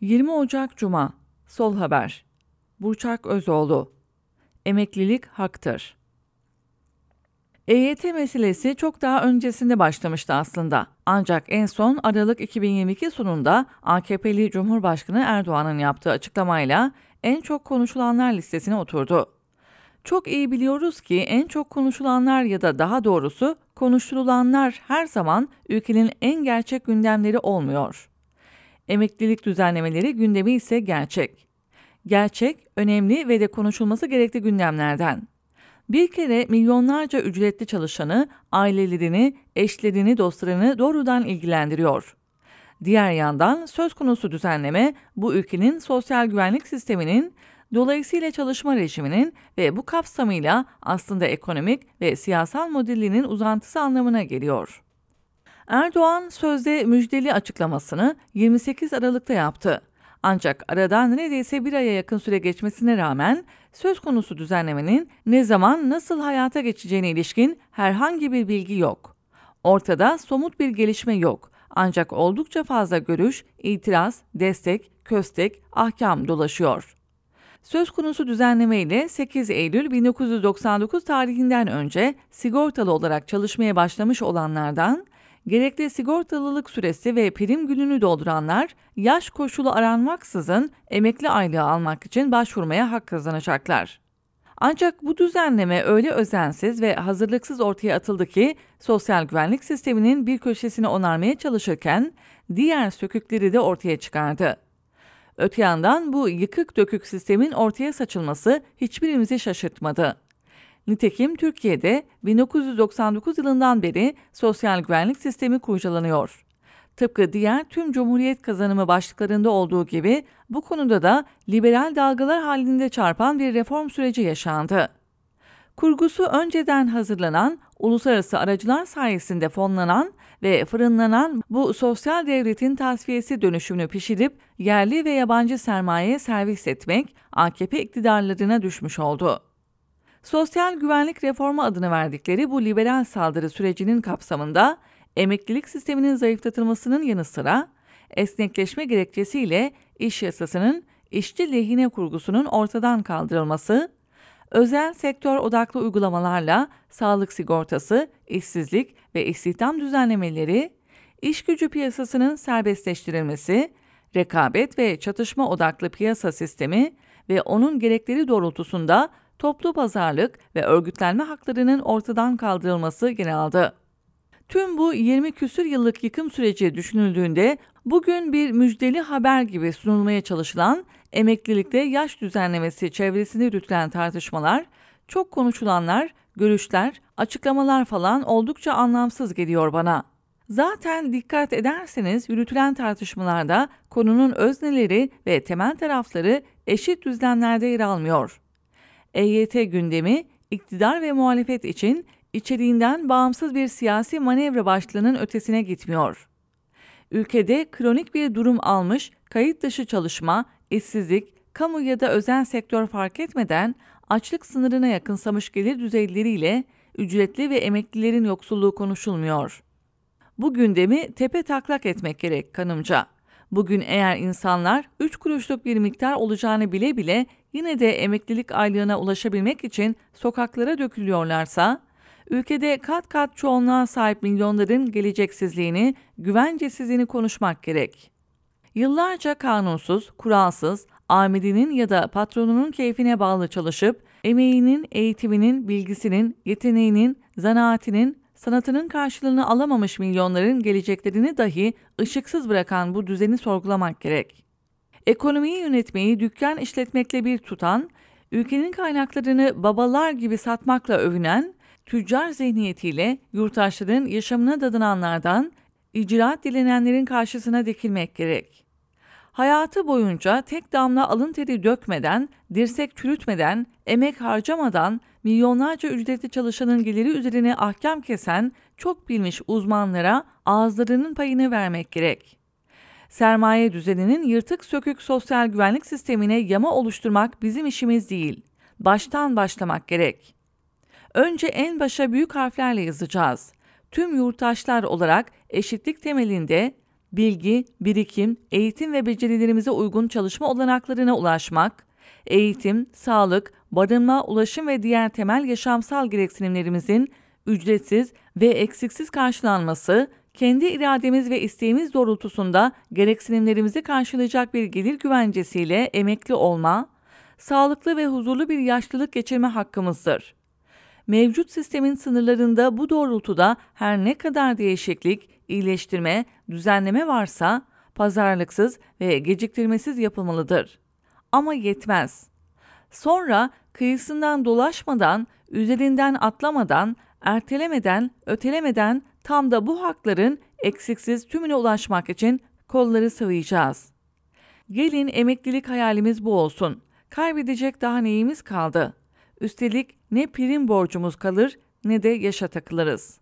20 Ocak Cuma Sol Haber Burçak Özoğlu Emeklilik haktır. EYT meselesi çok daha öncesinde başlamıştı aslında. Ancak en son Aralık 2022 sonunda AKP'li Cumhurbaşkanı Erdoğan'ın yaptığı açıklamayla en çok konuşulanlar listesine oturdu. Çok iyi biliyoruz ki en çok konuşulanlar ya da daha doğrusu konuşturulanlar her zaman ülkenin en gerçek gündemleri olmuyor. Emeklilik düzenlemeleri gündemi ise gerçek. Gerçek, önemli ve de konuşulması gerekli gündemlerden. Bir kere milyonlarca ücretli çalışanı, ailelerini, eşlerini, dostlarını doğrudan ilgilendiriyor. Diğer yandan söz konusu düzenleme bu ülkenin sosyal güvenlik sisteminin dolayısıyla çalışma rejiminin ve bu kapsamıyla aslında ekonomik ve siyasal modelinin uzantısı anlamına geliyor. Erdoğan sözde müjdeli açıklamasını 28 Aralık'ta yaptı. Ancak aradan neredeyse bir aya yakın süre geçmesine rağmen söz konusu düzenlemenin ne zaman nasıl hayata geçeceğine ilişkin herhangi bir bilgi yok. Ortada somut bir gelişme yok. Ancak oldukça fazla görüş, itiraz, destek, köstek, ahkam dolaşıyor. Söz konusu düzenleme ile 8 Eylül 1999 tarihinden önce sigortalı olarak çalışmaya başlamış olanlardan gerekli sigortalılık süresi ve prim gününü dolduranlar yaş koşulu aranmaksızın emekli aylığı almak için başvurmaya hak kazanacaklar. Ancak bu düzenleme öyle özensiz ve hazırlıksız ortaya atıldı ki sosyal güvenlik sisteminin bir köşesini onarmaya çalışırken diğer sökükleri de ortaya çıkardı. Öte yandan bu yıkık dökük sistemin ortaya saçılması hiçbirimizi şaşırtmadı. Nitekim Türkiye'de 1999 yılından beri sosyal güvenlik sistemi kurcalanıyor. Tıpkı diğer tüm Cumhuriyet kazanımı başlıklarında olduğu gibi bu konuda da liberal dalgalar halinde çarpan bir reform süreci yaşandı. Kurgusu önceden hazırlanan, uluslararası aracılar sayesinde fonlanan ve fırınlanan bu sosyal devletin tasfiyesi dönüşümünü pişirip yerli ve yabancı sermayeye servis etmek AKP iktidarlarına düşmüş oldu. Sosyal güvenlik reformu adını verdikleri bu liberal saldırı sürecinin kapsamında emeklilik sisteminin zayıflatılmasının yanı sıra esnekleşme gerekçesiyle iş yasasının işçi lehine kurgusunun ortadan kaldırılması, özel sektör odaklı uygulamalarla sağlık sigortası, işsizlik ve istihdam düzenlemeleri, iş gücü piyasasının serbestleştirilmesi, rekabet ve çatışma odaklı piyasa sistemi ve onun gerekleri doğrultusunda toplu pazarlık ve örgütlenme haklarının ortadan kaldırılması yer aldı. Tüm bu 20 küsür yıllık yıkım süreci düşünüldüğünde bugün bir müjdeli haber gibi sunulmaya çalışılan emeklilikte yaş düzenlemesi çevresinde yürütülen tartışmalar, çok konuşulanlar, görüşler, açıklamalar falan oldukça anlamsız geliyor bana. Zaten dikkat ederseniz yürütülen tartışmalarda konunun özneleri ve temel tarafları eşit düzlemlerde yer almıyor. EYT gündemi iktidar ve muhalefet için içeriğinden bağımsız bir siyasi manevra başlığının ötesine gitmiyor. Ülkede kronik bir durum almış, kayıt dışı çalışma, işsizlik, kamu ya da özel sektör fark etmeden açlık sınırına yakınsamış gelir düzeyleriyle ücretli ve emeklilerin yoksulluğu konuşulmuyor. Bu gündemi tepe taklak etmek gerek kanımca. Bugün eğer insanlar 3 kuruşluk bir miktar olacağını bile bile yine de emeklilik aylığına ulaşabilmek için sokaklara dökülüyorlarsa, ülkede kat kat çoğunluğa sahip milyonların geleceksizliğini, güvencesizliğini konuşmak gerek. Yıllarca kanunsuz, kuralsız, amidinin ya da patronunun keyfine bağlı çalışıp, emeğinin, eğitiminin, bilgisinin, yeteneğinin, zanaatinin, sanatının karşılığını alamamış milyonların geleceklerini dahi ışıksız bırakan bu düzeni sorgulamak gerek. Ekonomiyi yönetmeyi dükkan işletmekle bir tutan, ülkenin kaynaklarını babalar gibi satmakla övünen, tüccar zihniyetiyle yurttaşların yaşamına dadınanlardan icraat dilenenlerin karşısına dikilmek gerek. Hayatı boyunca tek damla alın teri dökmeden, dirsek çürütmeden, emek harcamadan milyonlarca ücretli çalışanın geliri üzerine ahkam kesen çok bilmiş uzmanlara ağızlarının payını vermek gerek. Sermaye düzeninin yırtık sökük sosyal güvenlik sistemine yama oluşturmak bizim işimiz değil. Baştan başlamak gerek. Önce en başa büyük harflerle yazacağız. Tüm yurttaşlar olarak eşitlik temelinde bilgi, birikim, eğitim ve becerilerimize uygun çalışma olanaklarına ulaşmak, eğitim, sağlık, barınma, ulaşım ve diğer temel yaşamsal gereksinimlerimizin ücretsiz ve eksiksiz karşılanması, kendi irademiz ve isteğimiz doğrultusunda gereksinimlerimizi karşılayacak bir gelir güvencesiyle emekli olma, sağlıklı ve huzurlu bir yaşlılık geçirme hakkımızdır. Mevcut sistemin sınırlarında bu doğrultuda her ne kadar değişiklik, iyileştirme, düzenleme varsa pazarlıksız ve geciktirmesiz yapılmalıdır. Ama yetmez. Sonra kıyısından dolaşmadan, üzerinden atlamadan, ertelemeden, ötelemeden tam da bu hakların eksiksiz tümüne ulaşmak için kolları sıvayacağız. Gelin emeklilik hayalimiz bu olsun. Kaybedecek daha neyimiz kaldı? Üstelik ne prim borcumuz kalır ne de yaşa takılırız.